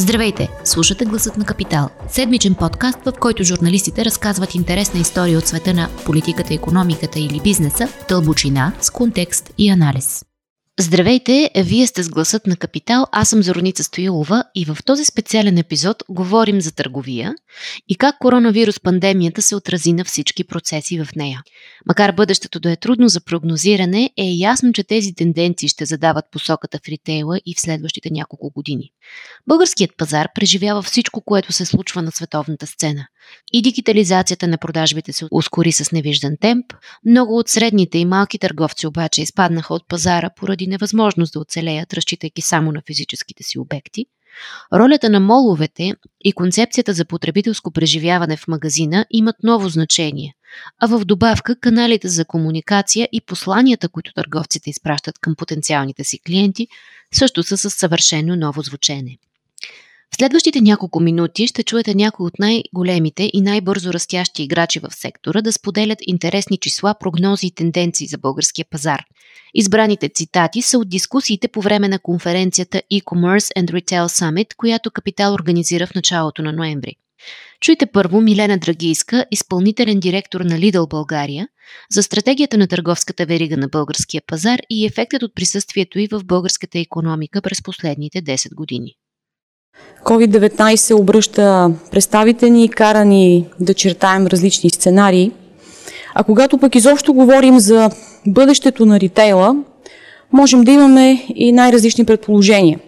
Здравейте! Слушате Гласът на Капитал. Седмичен подкаст, в който журналистите разказват интересна история от света на политиката, економиката или бизнеса, дълбочина, с контекст и анализ. Здравейте, вие сте с гласът на Капитал, аз съм Зорница Стоилова и в този специален епизод говорим за търговия и как коронавирус пандемията се отрази на всички процеси в нея. Макар бъдещето да е трудно за прогнозиране, е ясно, че тези тенденции ще задават посоката в ритейла и в следващите няколко години. Българският пазар преживява всичко, което се случва на световната сцена. И дигитализацията на продажбите се ускори с невиждан темп, много от средните и малки търговци обаче изпаднаха от пазара поради невъзможност да оцелеят, разчитайки само на физическите си обекти. Ролята на моловете и концепцията за потребителско преживяване в магазина имат ново значение, а в добавка каналите за комуникация и посланията, които търговците изпращат към потенциалните си клиенти, също са с съвършено ново звучене. Следващите няколко минути ще чуете някои от най-големите и най-бързо растящи играчи в сектора да споделят интересни числа, прогнози и тенденции за българския пазар. Избраните цитати са от дискусиите по време на конференцията E-Commerce and Retail Summit, която Капитал организира в началото на ноември. Чуйте първо Милена Драгийска, изпълнителен директор на Lidl България, за стратегията на търговската верига на българския пазар и ефектът от присъствието и в българската економика през последните 10 години. COVID-19 обръща представите ни и кара ни да чертаем различни сценарии. А когато пък изобщо говорим за бъдещето на ритейла, можем да имаме и най-различни предположения.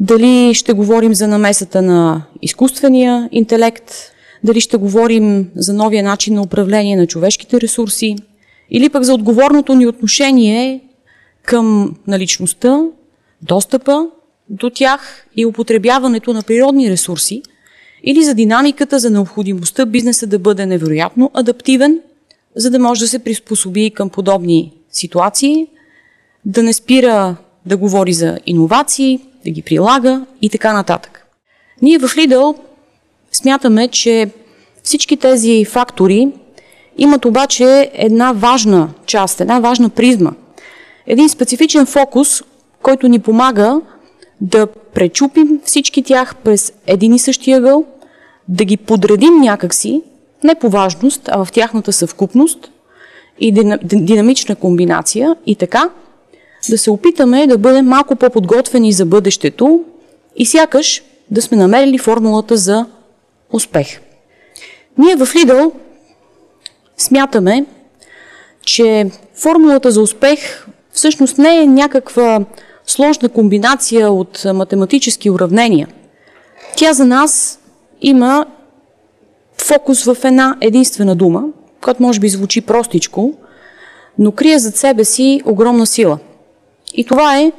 Дали ще говорим за намесата на изкуствения интелект, дали ще говорим за новия начин на управление на човешките ресурси, или пък за отговорното ни отношение към наличността, достъпа до тях и употребяването на природни ресурси, или за динамиката, за необходимостта бизнеса да бъде невероятно адаптивен, за да може да се приспособи към подобни ситуации, да не спира да говори за иновации, да ги прилага и така нататък. Ние в Lidl смятаме, че всички тези фактори имат обаче една важна част, една важна призма. Един специфичен фокус, който ни помага да пречупим всички тях през един и същи ъгъл, да ги подредим някакси, не по важност, а в тяхната съвкупност и динамична комбинация и така да се опитаме да бъдем малко по-подготвени за бъдещето и сякаш да сме намерили формулата за успех. Ние в Lidl смятаме, че формулата за успех всъщност не е някаква сложна комбинация от математически уравнения. Тя за нас има фокус в една единствена дума, която може би звучи простичко, но крие зад себе си огромна сила. И това е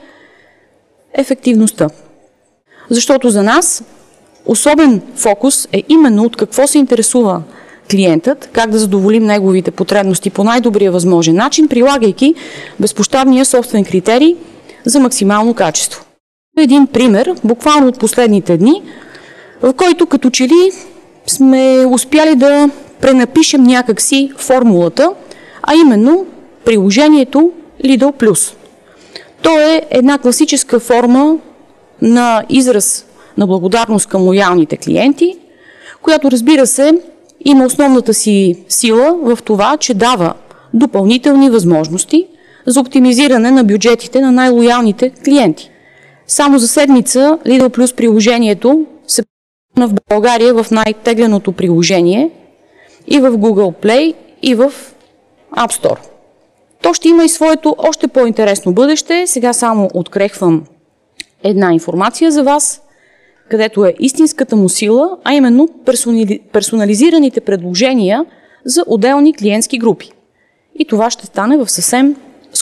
ефективността. Защото за нас особен фокус е именно от какво се интересува клиентът, как да задоволим неговите потребности по най-добрия възможен начин, прилагайки безпощадния собствен критерий за максимално качество. Един пример, буквално от последните дни, в който като че ли сме успяли да пренапишем някакси формулата, а именно приложението Lidl Plus. То е една класическа форма на израз на благодарност към лоялните клиенти, която разбира се има основната си сила в това, че дава допълнителни възможности за оптимизиране на бюджетите на най-лоялните клиенти. Само за седмица Lidl Plus приложението се в България в най-тегленото приложение и в Google Play и в App Store. То ще има и своето още по-интересно бъдеще. Сега само открехвам една информация за вас, където е истинската му сила, а именно персонализираните предложения за отделни клиентски групи. И това ще стане в съвсем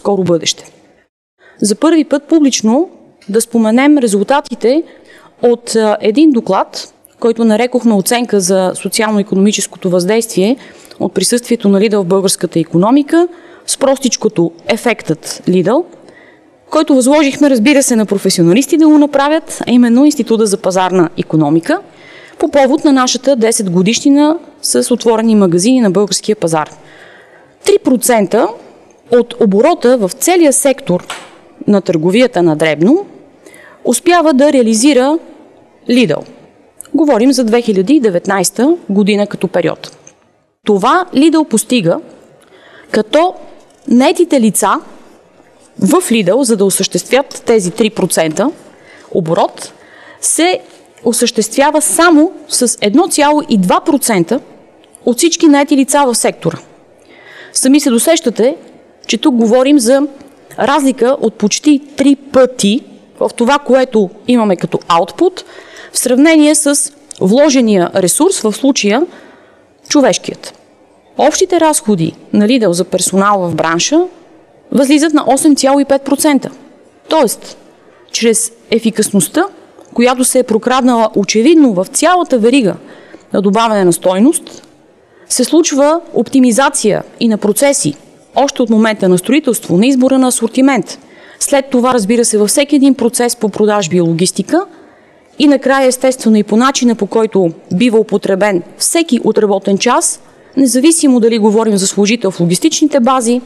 скоро бъдеще. За първи път публично да споменем резултатите от един доклад, който нарекохме оценка за социално-економическото въздействие от присъствието на Лидъл в българската економика с простичкото ефектът Лидъл, който възложихме, разбира се, на професионалисти да го направят, а именно Института за пазарна економика, по повод на нашата 10 годишнина с отворени магазини на българския пазар. 3% от оборота в целия сектор на търговията на дребно успява да реализира Lidl. Говорим за 2019 година като период. Това Lidl постига, като нетите лица в Lidl, за да осъществят тези 3% оборот, се осъществява само с 1,2% от всички наети лица в сектора. Сами се досещате, че тук говорим за разлика от почти 3 пъти в това, което имаме като output, в сравнение с вложения ресурс, в случая човешкият. Общите разходи на Lidl за персонал в бранша възлизат на 8,5%. Тоест, чрез ефикасността, която се е прокраднала очевидно в цялата верига на добавяне на стойност, се случва оптимизация и на процеси, още от момента на строителство, на избора на асортимент. След това, разбира се, във всеки един процес по продажби и логистика и накрая, естествено, и по начина по който бива употребен всеки отработен час, независимо дали говорим за служител в логистичните бази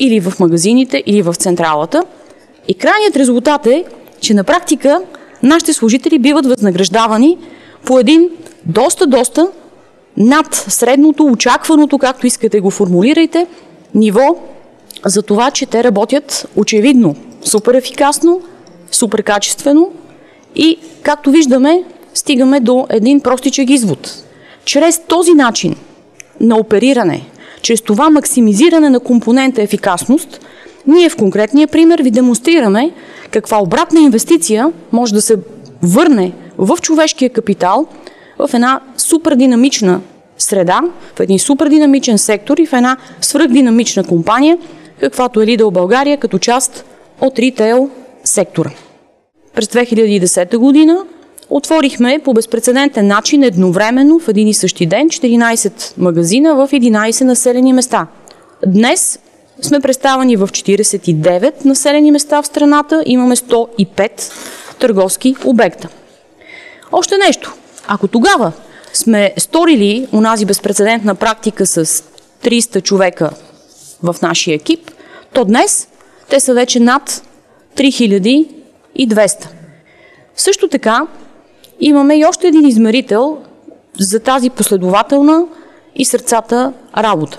или в магазините, или в централата. И крайният резултат е, че на практика нашите служители биват възнаграждавани по един доста, доста над средното, очакваното, както искате го формулирайте, ниво за това, че те работят очевидно супер ефикасно, супер качествено и, както виждаме, стигаме до един простичък извод. Чрез този начин на опериране, чрез това максимизиране на компонента ефикасност, ние в конкретния пример ви демонстрираме каква обратна инвестиция може да се върне в човешкия капитал в една супер динамична среда, в един супер динамичен сектор и в една свръхдинамична компания, каквато е Lidl България като част от ритейл сектора. През 2010 година отворихме по безпредседентен начин едновременно в един и същи ден 14 магазина в 11 населени места. Днес сме представени в 49 населени места в страната, имаме 105 търговски обекта. Още нещо. Ако тогава сме сторили унази безпредседентна практика с 300 човека в нашия екип, то днес те са вече над 3200. Също така имаме и още един измерител за тази последователна и сърцата работа.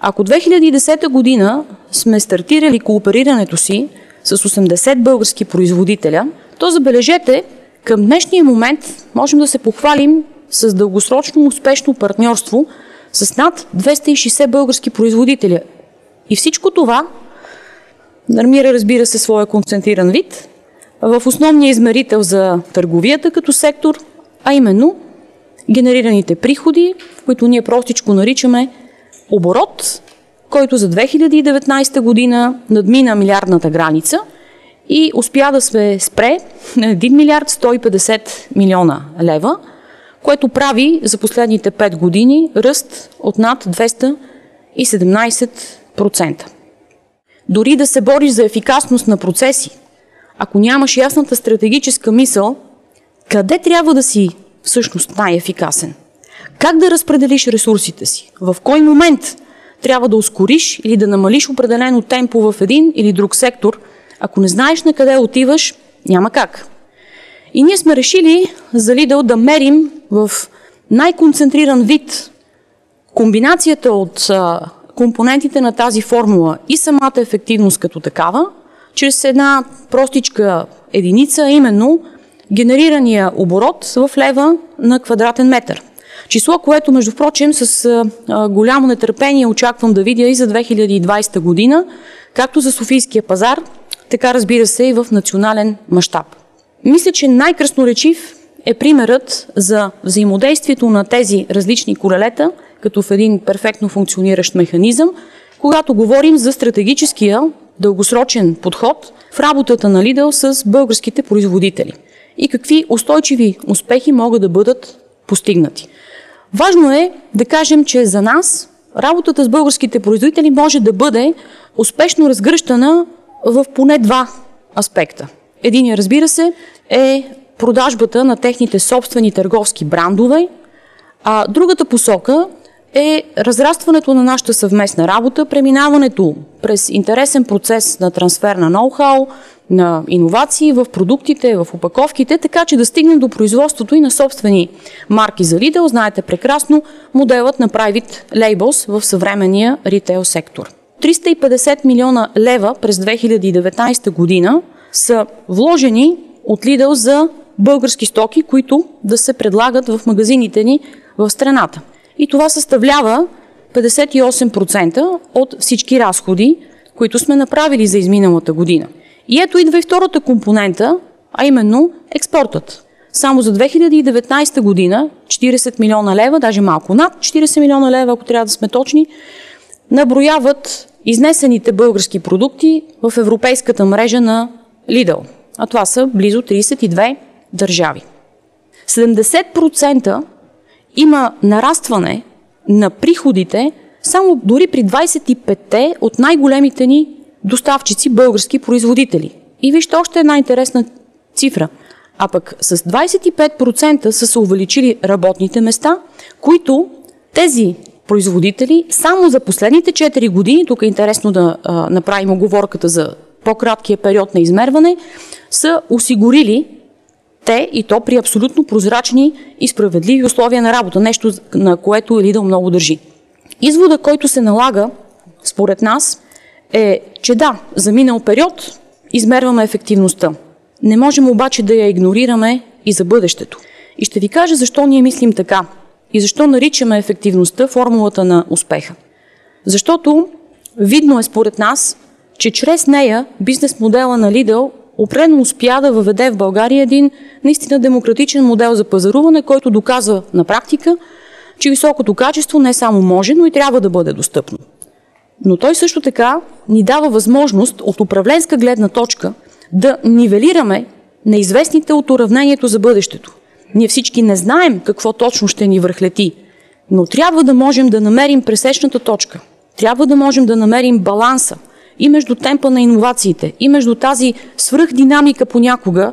Ако 2010 година сме стартирали кооперирането си с 80 български производителя, то забележете, към днешния момент можем да се похвалим с дългосрочно успешно партньорство с над 260 български производители. И всичко това намира, разбира се, своя концентриран вид в основния измерител за търговията като сектор, а именно генерираните приходи, които ние простичко наричаме оборот, който за 2019 година надмина милиардната граница и успя да се спре на 1 милиард 150 милиона лева, което прави за последните 5 години ръст от над 217%. Дори да се бориш за ефикасност на процеси, ако нямаш ясната стратегическа мисъл, къде трябва да си всъщност най-ефикасен? Как да разпределиш ресурсите си? В кой момент трябва да ускориш или да намалиш определено темпо в един или друг сектор? Ако не знаеш на къде отиваш, няма как. И ние сме решили за Lidl да мерим в най-концентриран вид комбинацията от компонентите на тази формула и самата ефективност като такава, чрез една простичка единица, именно генерирания оборот в лева на квадратен метър. Число, което, между прочим, с голямо нетърпение очаквам да видя и за 2020 година, както за Софийския пазар, така разбира се и в национален мащаб. Мисля, че най-красноречив е примерът за взаимодействието на тези различни колелета, като в един перфектно функциониращ механизъм, когато говорим за стратегическия дългосрочен подход в работата на Lidl с българските производители и какви устойчиви успехи могат да бъдат постигнати. Важно е да кажем, че за нас работата с българските производители може да бъде успешно разгръщана в поне два аспекта. Единия, разбира се, е продажбата на техните собствени търговски брандове, а другата посока е разрастването на нашата съвместна работа, преминаването през интересен процес на трансфер на ноу-хау, на иновации в продуктите, в упаковките, така че да стигнем до производството и на собствени марки за Lidl. Знаете прекрасно моделът на Private Labels в съвременния ритейл сектор. 350 милиона лева през 2019 година са вложени от Lidl за български стоки, които да се предлагат в магазините ни в страната. И това съставлява 58% от всички разходи, които сме направили за изминалата година. И ето идва и втората компонента, а именно експортът. Само за 2019 година 40 милиона лева, даже малко над 40 милиона лева, ако трябва да сме точни, наброяват изнесените български продукти в европейската мрежа на Lidl. А това са близо 32 държави. 70% има нарастване на приходите само дори при 25-те от най-големите ни доставчици български производители. И вижте още една интересна цифра. А пък с 25% са се увеличили работните места, които тези производители само за последните 4 години, тук е интересно да а, направим оговорката за по-краткия период на измерване, са осигурили те и то при абсолютно прозрачни и справедливи условия на работа, нещо на което Лидъл много държи. Извода, който се налага, според нас, е, че да, за минал период измерваме ефективността. Не можем обаче да я игнорираме и за бъдещето. И ще ви кажа защо ние мислим така и защо наричаме ефективността формулата на успеха. Защото видно е според нас, че чрез нея бизнес модела на Lidl определено успя да въведе в България един наистина демократичен модел за пазаруване, който доказва на практика, че високото качество не само може, но и трябва да бъде достъпно. Но той също така ни дава възможност от управленска гледна точка да нивелираме неизвестните от уравнението за бъдещето. Ние всички не знаем какво точно ще ни върхлети, но трябва да можем да намерим пресечната точка. Трябва да можем да намерим баланса и между темпа на иновациите, и между тази свръхдинамика понякога,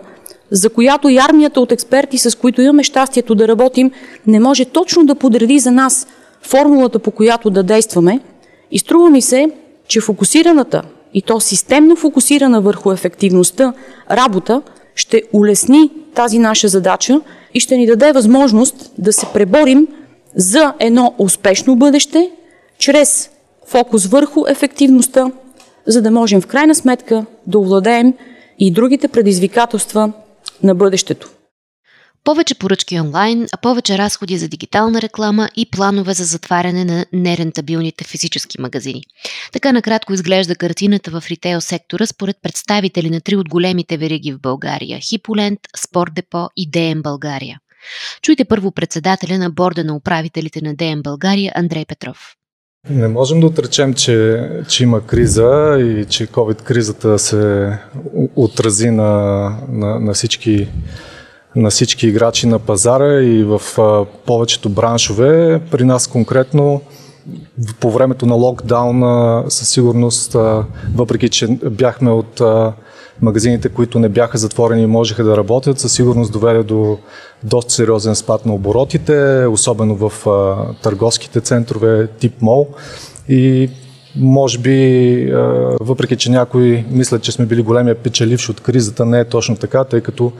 за която и армията от експерти, с които имаме щастието да работим, не може точно да подреди за нас формулата, по която да действаме – и струва ми се, че фокусираната и то системно фокусирана върху ефективността работа ще улесни тази наша задача и ще ни даде възможност да се преборим за едно успешно бъдеще, чрез фокус върху ефективността, за да можем в крайна сметка да овладеем и другите предизвикателства на бъдещето. Повече поръчки онлайн, а повече разходи за дигитална реклама и планове за затваряне на нерентабилните физически магазини. Така накратко изглежда картината в ритейл сектора според представители на три от големите вериги в България – Хиполент, Спорт Депо и ДМ България. Чуйте първо председателя на борда на управителите на ДМ България Андрей Петров. Не можем да отречем, че, че има криза и че COVID-кризата се отрази на, на, на всички на всички играчи на пазара и в а, повечето браншове. При нас конкретно по времето на локдауна със сигурност, а, въпреки че бяхме от а, магазините, които не бяха затворени и можеха да работят, със сигурност доведе до доста сериозен спад на оборотите, особено в а, търговските центрове тип мол. И може би, въпреки че някои мислят, че сме били големия печеливши от кризата, не е точно така, тъй като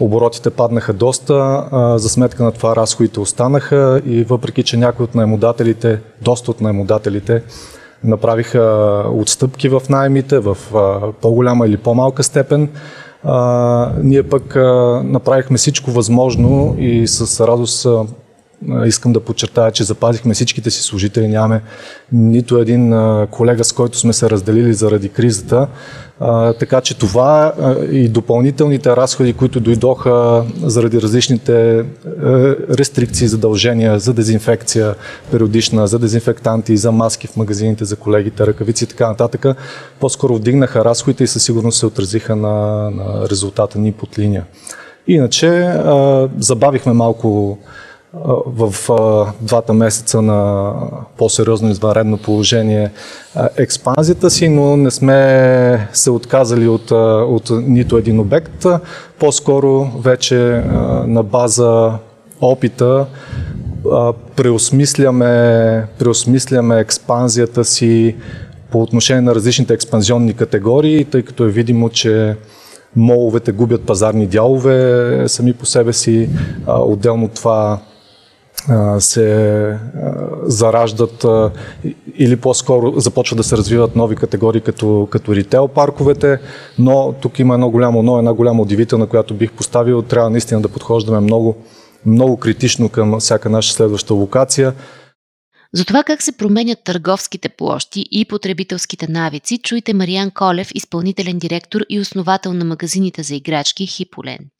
оборотите паднаха доста, за сметка на това разходите останаха и въпреки, че някои от наемодателите, доста от наемодателите, направиха отстъпки в найемите в по-голяма или по-малка степен, ние пък направихме всичко възможно и с радост Искам да подчертая, че запазихме всичките си служители, нямаме нито един колега, с който сме се разделили заради кризата. така че това и допълнителните разходи, които дойдоха заради различните рестрикции, задължения за дезинфекция периодична, за дезинфектанти, за маски в магазините, за колегите, ръкавици и така нататък, по-скоро вдигнаха разходите и със сигурност се отразиха на, на резултата ни под линия. Иначе забавихме малко в двата месеца на по-сериозно извънредно положение експанзията си, но не сме се отказали от, от нито един обект. По-скоро вече на база опита преосмисляме, преосмисляме експанзията си по отношение на различните експанзионни категории, тъй като е видимо, че моловете губят пазарни дялове сами по себе си. Отделно това се зараждат или по-скоро започват да се развиват нови категории като, като ритейл парковете, но тук има едно голямо но, една голяма удивителна, която бих поставил. Трябва наистина да подхождаме много, много критично към всяка наша следваща локация. За това как се променят търговските площи и потребителските навици, чуйте Мариан Колев, изпълнителен директор и основател на магазините за играчки Хиполент.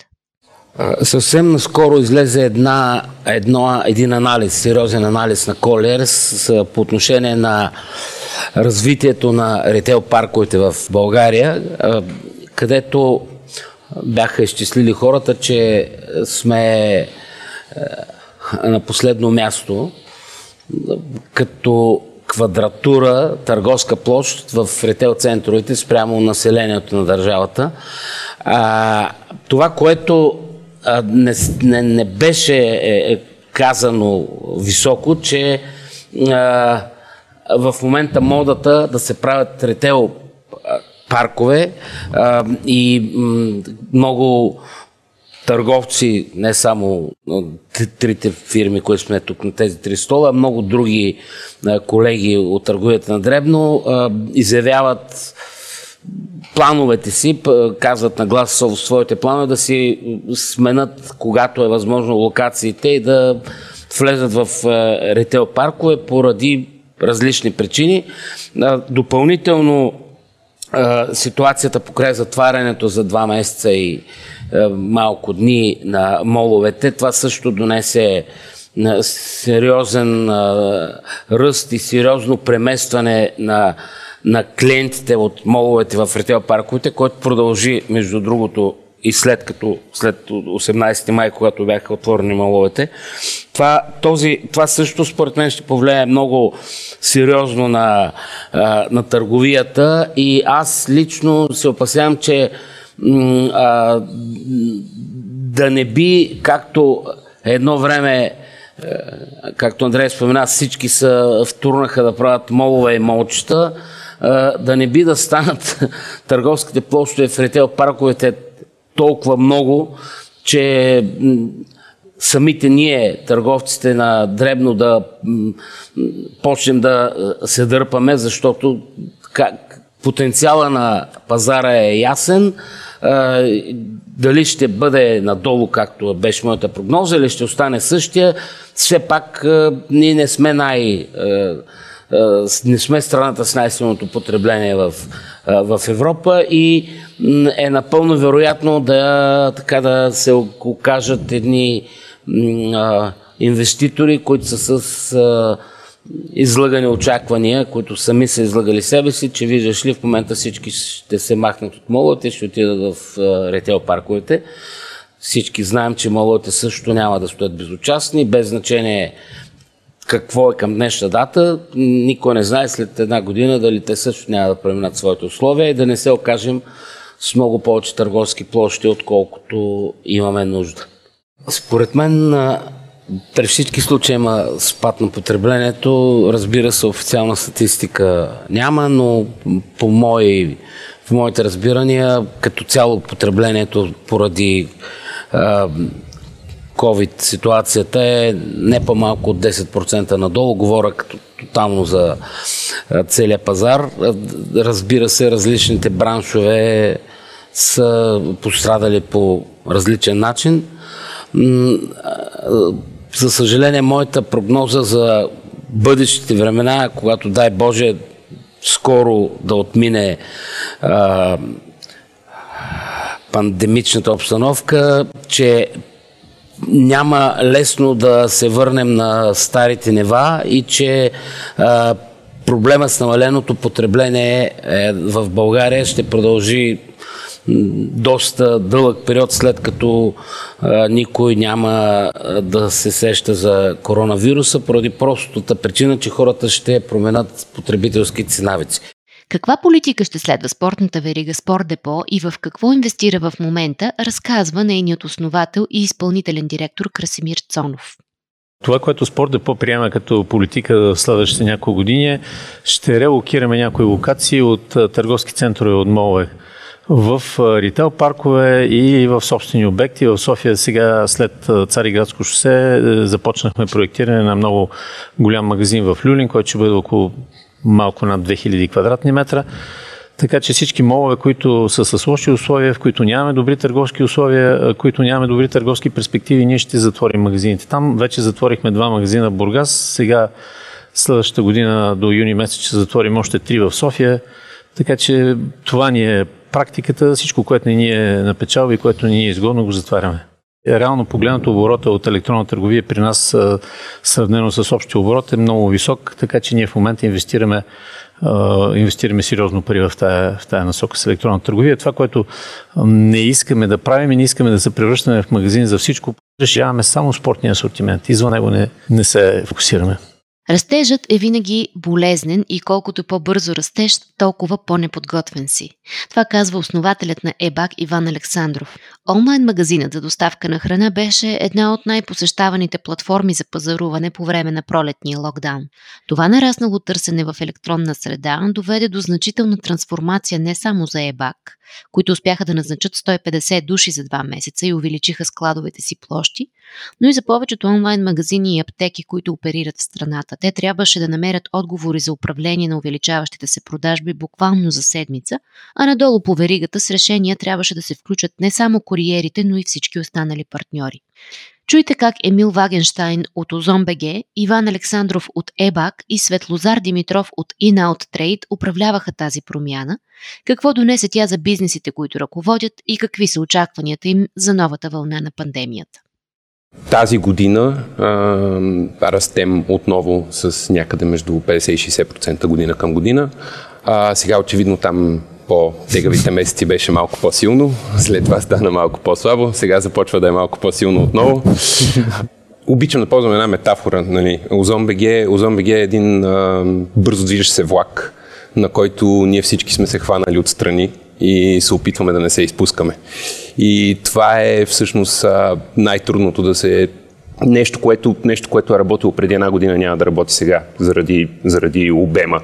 Съвсем наскоро излезе една, едно, един анализ, сериозен анализ на Колерс по отношение на развитието на ретел парковете в България, където бяха изчислили хората, че сме на последно място като квадратура, търговска площ в ретел центровете спрямо населението на държавата. А, това, което не, не, не беше е, е, казано високо, че а, в момента модата да се правят ретел паркове а, и много търговци, не само трите фирми, които сме тук на тези три стола, а много други колеги от търговията на Дребно изявяват плановете си, казват на глас своите планове да си сменят, когато е възможно, локациите и да влезат в ретел паркове поради различни причини. Допълнително ситуацията покрай затварянето за два месеца и малко дни на моловете, това също донесе сериозен ръст и сериозно преместване на на клиентите от моловете в ретел парковете, който продължи, между другото, и след като, след 18 май, когато бяха отворени моловете. Това, този, това също според мен ще повлияе много сериозно на, на търговията и аз лично се опасявам, че а, да не би, както едно време е, както Андрей спомена, всички са втурнаха да правят молове и молчета, да не би да станат търговските площове в ретел парковете толкова много, че самите ние, търговците на дребно, да почнем да се дърпаме, защото потенциала на пазара е ясен. Дали ще бъде надолу, както беше моята прогноза, или ще остане същия, все пак ние не сме най- не сме страната с най-силното потребление в, в Европа и е напълно вероятно да, така да се окажат едни инвеститори, които са с а, излъгани очаквания, които сами са излагали себе си, че виждаш ли в момента всички ще се махнат от моловете, ще отидат в а, ретел парковете. Всички знаем, че моловете също няма да стоят безучастни, без значение какво е към днешна дата, никой не знае след една година дали те също няма да преминат своите условия и да не се окажем с много повече търговски площи, отколкото имаме нужда. Според мен при всички случаи има спад на потреблението. Разбира се, официална статистика няма, но по мои, в моите разбирания, като цяло потреблението поради COVID ситуацията е не по-малко от 10% надолу. Говоря като тотално за целия пазар. Разбира се, различните браншове са пострадали по различен начин. За съжаление, моята прогноза за бъдещите времена, когато дай Боже скоро да отмине а, пандемичната обстановка, че няма лесно да се върнем на старите нива и че а, проблема с намаленото потребление е, в България ще продължи доста дълъг период, след като а, никой няма да се сеща за коронавируса, поради простата причина, че хората ще променят потребителските си навици. Каква политика ще следва спортната верига Спорт Депо и в какво инвестира в момента, разказва нейният основател и изпълнителен директор Красимир Цонов. Това, което Спорт Депо приема като политика в следващите няколко години е, ще релокираме някои локации от търговски центрове от молове в рител паркове и в собствени обекти. В София сега след Цариградско шосе е, започнахме проектиране на много голям магазин в Люлин, който ще бъде около малко над 2000 квадратни метра. Така че всички молове, които са с лоши условия, в които нямаме добри търговски условия, които нямаме добри търговски перспективи, ние ще затворим магазините. Там вече затворихме два магазина в Бургас. Сега следващата година до юни месец ще затворим още три в София. Така че това ни е практиката. Всичко, което ни е напечалва и което ни е изгодно, го затваряме. Реално погледнато оборота от електронна търговия при нас сравнено с общия оборот е много висок, така че ние в момента инвестираме инвестираме сериозно пари в тая, в тая насока с електронна търговия. Това, което не искаме да правим и не искаме да се превръщаме в магазин за всичко, решаваме само спортния асортимент. Извън него не, не се фокусираме. Растежът е винаги болезнен и колкото по-бързо растеш, толкова по-неподготвен си. Това казва основателят на ЕБАК Иван Александров. Онлайн магазинът за доставка на храна беше една от най-посещаваните платформи за пазаруване по време на пролетния локдаун. Това нараснало търсене в електронна среда доведе до значителна трансформация не само за ЕБАК, които успяха да назначат 150 души за два месеца и увеличиха складовете си площи, но и за повечето онлайн магазини и аптеки, които оперират в страната. Те трябваше да намерят отговори за управление на увеличаващите се продажби буквално за седмица, а надолу по веригата с решения трябваше да се включат не само куриерите, но и всички останали партньори. Чуйте как Емил Вагенштайн от Озон БГ, Иван Александров от ЕБАК и Светлозар Димитров от In-Out Trade управляваха тази промяна, какво донесе тя за бизнесите, които ръководят и какви са очакванията им за новата вълна на пандемията. Тази година а, растем отново с някъде между 50 и 60% година към година. А, сега очевидно там по-тегавите месеци беше малко по-силно, след това стана малко по-слабо, сега започва да е малко по-силно отново. Обичам да ползвам една метафора. Нали. Озон БГ, е един а, бързо движещ се влак, на който ние всички сме се хванали отстрани и се опитваме да не се изпускаме. И това е всъщност най-трудното да се нещо което, нещо, което е работило преди една година, няма да работи сега, заради, заради обема.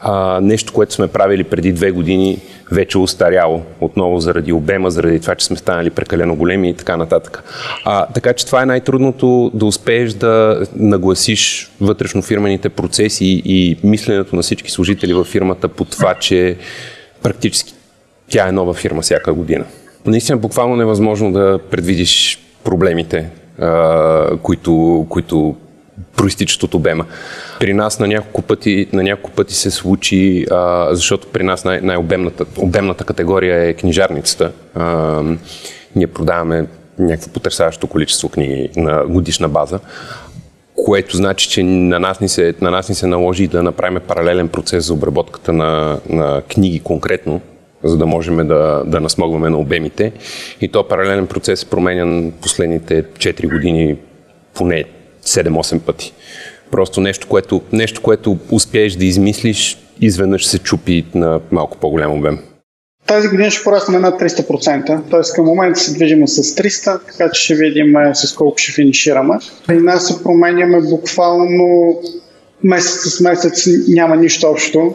А, нещо, което сме правили преди две години, вече е устаряло отново заради обема, заради това, че сме станали прекалено големи и така нататък. А, така че това е най-трудното да успееш да нагласиш вътрешно фирмените процеси и мисленето на всички служители във фирмата по това, че практически тя е нова фирма всяка година. Наистина буквално невъзможно да предвидиш проблемите, а, които, които проистичат от обема. При нас на няколко пъти, на няколко пъти се случи, а, защото при нас най- най-обемната обемната категория е книжарницата. А, ние продаваме някакво потрясаващо количество книги на годишна база, което значи, че на нас ни се, на нас ни се наложи да направим паралелен процес за обработката на, на книги конкретно, за да можем да, да насмогваме на обемите. И то паралелен процес е променян последните 4 години поне 7-8 пъти. Просто нещо което, нещо, което успееш да измислиш, изведнъж се чупи на малко по-голям обем. Тази година ще пораснем над 300%, т.е. към момента се движим с 300, така че ще видим с колко ще финишираме. При нас се променяме буквално месец с месец няма нищо общо.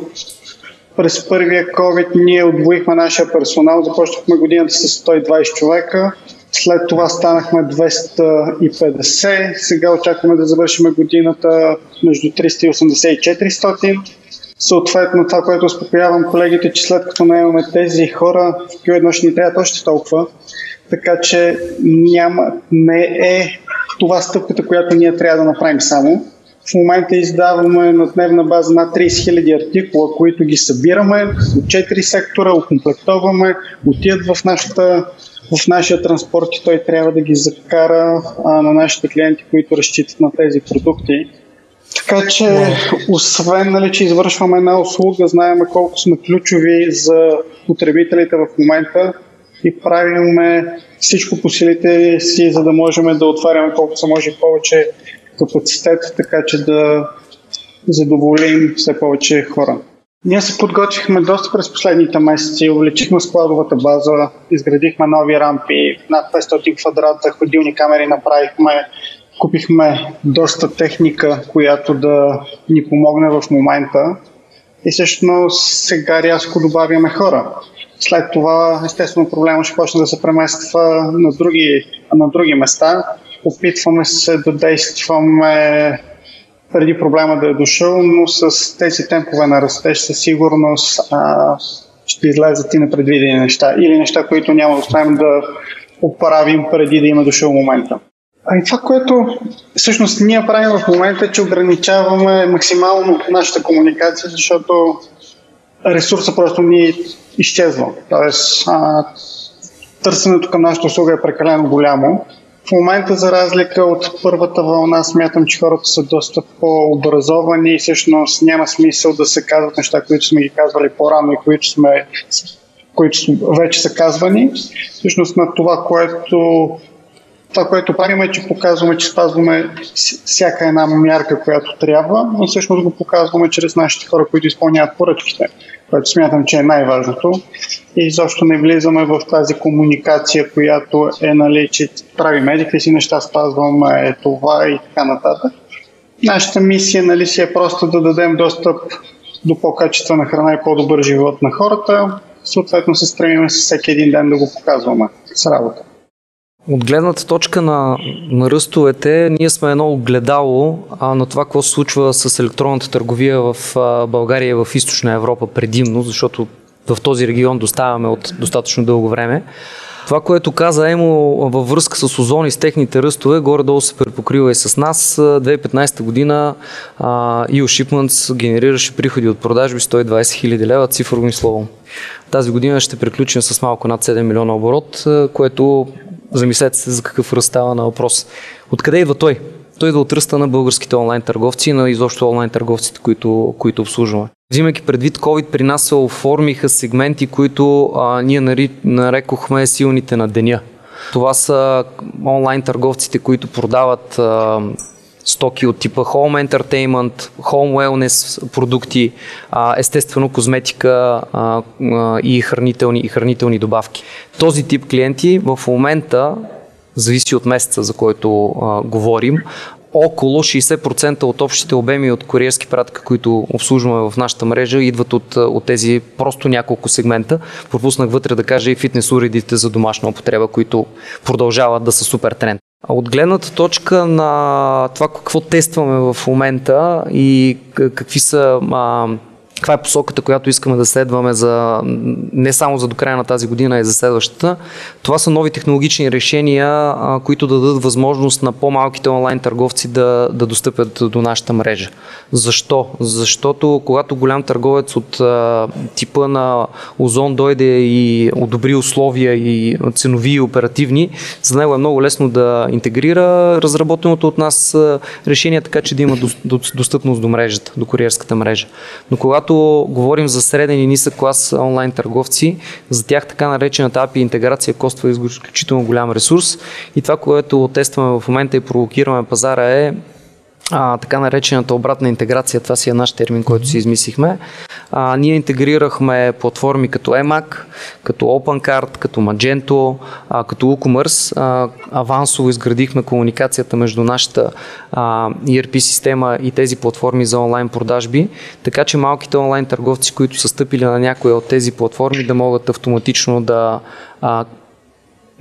През първия COVID ние отвоихме нашия персонал, започнахме годината с 120 човека, след това станахме 250, сега очакваме да завършим годината между 380 и 400. Съответно, това, което успокоявам колегите, че след като наемаме тези хора, в Q1 ще ни трябва още толкова. Така че няма, не е това стъпката, която ние трябва да направим само. В момента издаваме на дневна база над 30 000 артикула, които ги събираме от 4 сектора, окомплектоваме, отиват в, нашата, в нашия транспорт и той трябва да ги закара а, на нашите клиенти, които разчитат на тези продукти. Така че, освен нали, че извършваме една услуга, знаем колко сме ключови за потребителите в момента и правиме всичко по силите си, за да можем да отваряме колкото се може повече капацитет, така че да задоволим все повече хора. Ние се подготвихме доста през последните месеци, увеличихме складовата база, изградихме нови рампи, над 500 квадрата, ходилни камери направихме, Купихме доста техника, която да ни помогне в момента и всъщност сега рязко добавяме хора. След това, естествено, проблема ще почне да се премества на други, на други места. Опитваме се да действаме преди проблема да е дошъл, но с тези темпове на растеж със сигурност а, ще излезат и непредвидени неща или неща, които няма да успеем да оправим преди да има дошъл момента. А и това, което всъщност ние правим в момента е, че ограничаваме максимално нашата комуникация, защото ресурса просто ни изчезва. Тоест, а, търсенето към нашата услуга е прекалено голямо. В момента, за разлика от първата вълна, смятам, че хората са доста по-образовани и всъщност няма смисъл да се казват неща, които сме ги казвали по-рано и които, сме, които вече са казвани. Всъщност на това, което това, което правим е, че показваме, че спазваме всяка една мярка, която трябва, но всъщност го показваме чрез нашите хора, които изпълняват поръчките, което смятам, че е най-важното. И изобщо не влизаме в тази комуникация, която е, нали, че правим едикви си неща, спазваме е това и така нататък. Нашата мисия нали, си е просто да дадем достъп до по-качествена храна и по-добър живот на хората. Съответно се стремим всеки един ден да го показваме с работа. От гледната точка на, на ръстовете, ние сме едно огледало а, на това, какво се случва с електронната търговия в а, България и в Източна Европа предимно, защото в този регион доставяме от достатъчно дълго време. Това, което каза Емо във връзка с озони с техните ръстове, горе-долу се препокрива и с нас. 2015 година EU Shipments генерираше приходи от продажби 120 000 лева, цифрово и слово. Тази година ще приключим с малко над 7 милиона оборот, което Замислете се за какъв ръст става на въпрос. Откъде идва той? Той идва от ръста на българските онлайн търговци и на изобщо онлайн търговците, които, които обслужваме. Взимайки предвид COVID, при нас се оформиха сегменти, които а, ние нарекохме силните на деня. Това са онлайн търговците, които продават а, стоки от типа Home Entertainment, Home Wellness продукти, естествено козметика и хранителни, и хранителни добавки. Този тип клиенти в момента зависи от месеца, за който говорим, около 60% от общите обеми от куриерски пратка, които обслужваме в нашата мрежа, идват от, от тези просто няколко сегмента. Пропуснах вътре да кажа и фитнес уредите за домашна употреба, които продължават да са супер тренд. От гледната точка на това какво тестваме в момента и какви са а, каква е посоката, която искаме да следваме за, не само за до края на тази година, а и за следващата. Това са нови технологични решения, които да дадат възможност на по-малките онлайн търговци да, да достъпят до нашата мрежа. Защо? Защото когато голям търговец от а, типа на Озон дойде и одобри условия и ценови и оперативни, за него е много лесно да интегрира разработеното от нас решение, така че да има достъпност до мрежата, до куриерската мрежа. Но когато говорим за среден и нисък клас онлайн търговци, за тях така наречената API интеграция коства изключително голям ресурс. И това, което тестваме в момента и провокираме пазара е а, така наречената обратна интеграция, това си е наш термин, който си измислихме. А, ние интегрирахме платформи като EMAC, като OpenCard, като Magento, а, като WooCommerce. А, авансово изградихме комуникацията между нашата а, ERP система и тези платформи за онлайн продажби, така че малките онлайн търговци, които са стъпили на някоя от тези платформи, да могат автоматично да а,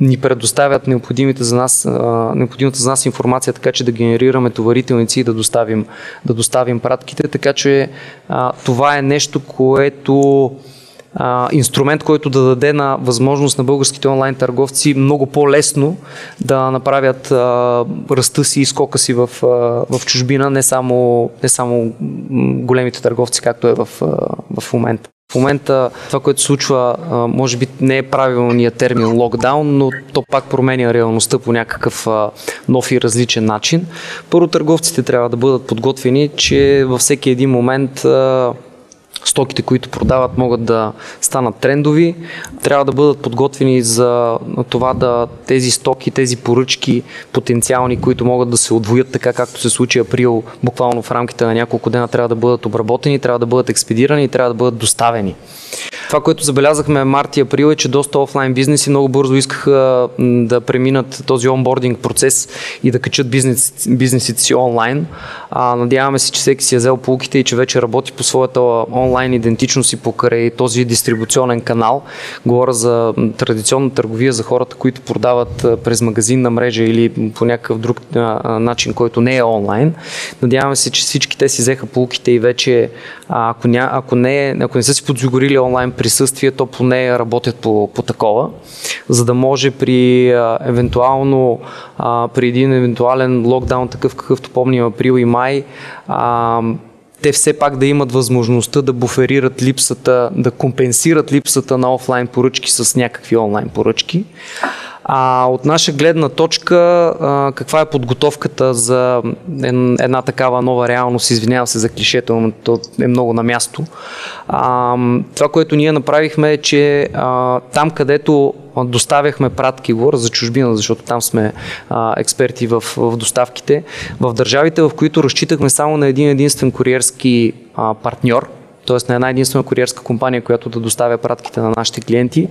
ни предоставят необходимите за нас, необходимата за нас информация, така че да генерираме товарителници и да доставим, да доставим пратките. Така че това е нещо, което инструмент, който да даде на възможност на българските онлайн търговци много по-лесно да направят а, ръста си и скока си в, в чужбина, не само, не само големите търговци, както е в, в момента. В момента това, което случва, може би не е правилният термин локдаун, но то пак променя реалността по някакъв нов и различен начин. Първо, търговците трябва да бъдат подготвени, че във всеки един момент стоките, които продават, могат да станат трендови. Трябва да бъдат подготвени за това да тези стоки, тези поръчки потенциални, които могат да се отвоят така както се случи април, буквално в рамките на няколко дена трябва да бъдат обработени, трябва да бъдат експедирани и трябва да бъдат доставени. Това, което забелязахме март и април е, че доста офлайн бизнеси много бързо искаха да преминат този онбординг процес и да качат бизнес, бизнесите си онлайн. А, надяваме се, че всеки си е взел полуките и че вече работи по своята онлайн идентичност и покрай този дистрибуционен канал. Говоря за традиционна търговия за хората, които продават през магазинна мрежа или по някакъв друг начин, който не е онлайн. Надяваме се, че всички те си взеха полуките и вече, ако, ня, ако, не, ако не са си подсигурили онлайн присъствие, то поне работят по, по такова, за да може при а, евентуално а, при един евентуален локдаун, такъв какъвто помним април и май, а, те все пак да имат възможността да буферират липсата, да компенсират липсата на офлайн поръчки с някакви онлайн поръчки. А от наша гледна точка, а, каква е подготовката за една такава нова реалност? Извинявам се за клишето, но то е много на място. А, това, което ние направихме е, че а, там, където доставяхме пратки, говоря за чужбина, защото там сме а, експерти в, в доставките, в държавите, в които разчитахме само на един единствен куриерски а, партньор, т.е. на една единствена куриерска компания, която да доставя пратките на нашите клиенти.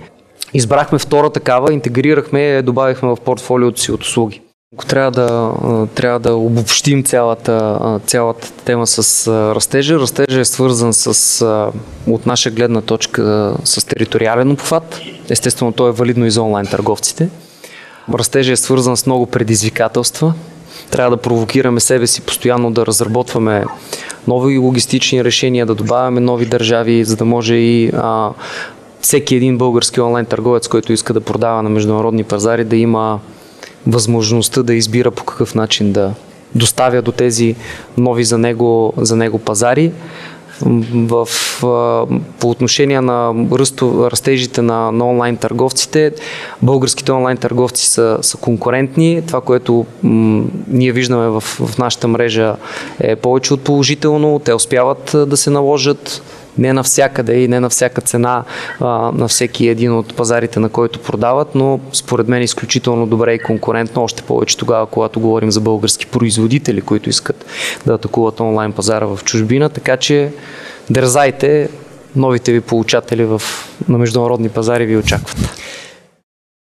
Избрахме втора такава, интегрирахме и добавихме в портфолиото си от услуги. Ако трябва да, трябва да обобщим цялата, цялата тема с растежа, растежа е свързан с, от наша гледна точка с териториален обхват. Естествено, то е валидно и за онлайн търговците. Растежа е свързан с много предизвикателства. Трябва да провокираме себе си постоянно да разработваме нови логистични решения, да добавяме нови държави, за да може и а, всеки един български онлайн търговец, който иска да продава на международни пазари, да има възможността да избира по какъв начин да доставя до тези нови за него, за него пазари. В, по отношение на ръсто, растежите на, на онлайн търговците, българските онлайн търговци са, са конкурентни. Това, което м, ние виждаме в, в нашата мрежа е повече от положително. Те успяват да се наложат не навсякъде и не на всяка цена а, на всеки един от пазарите, на който продават, но според мен изключително добре и конкурентно, още повече тогава, когато говорим за български производители, които искат да атакуват онлайн пазара в чужбина, така че дързайте, новите ви получатели в, на международни пазари ви очакват.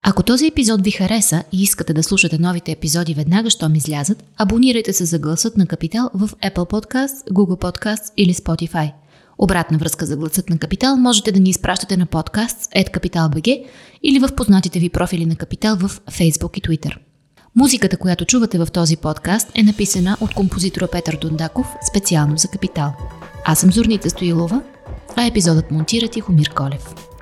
Ако този епизод ви хареса и искате да слушате новите епизоди веднага, щом излязат, абонирайте се за гласът на Капитал в Apple Podcast, Google Podcast или Spotify – Обратна връзка за гласът на Капитал можете да ни изпращате на подкаст @capital.bg или в познатите ви профили на Капитал в Facebook и Twitter. Музиката, която чувате в този подкаст е написана от композитора Петър Дундаков специално за Капитал. Аз съм Зорница Стоилова, а епизодът монтира Тихомир Колев.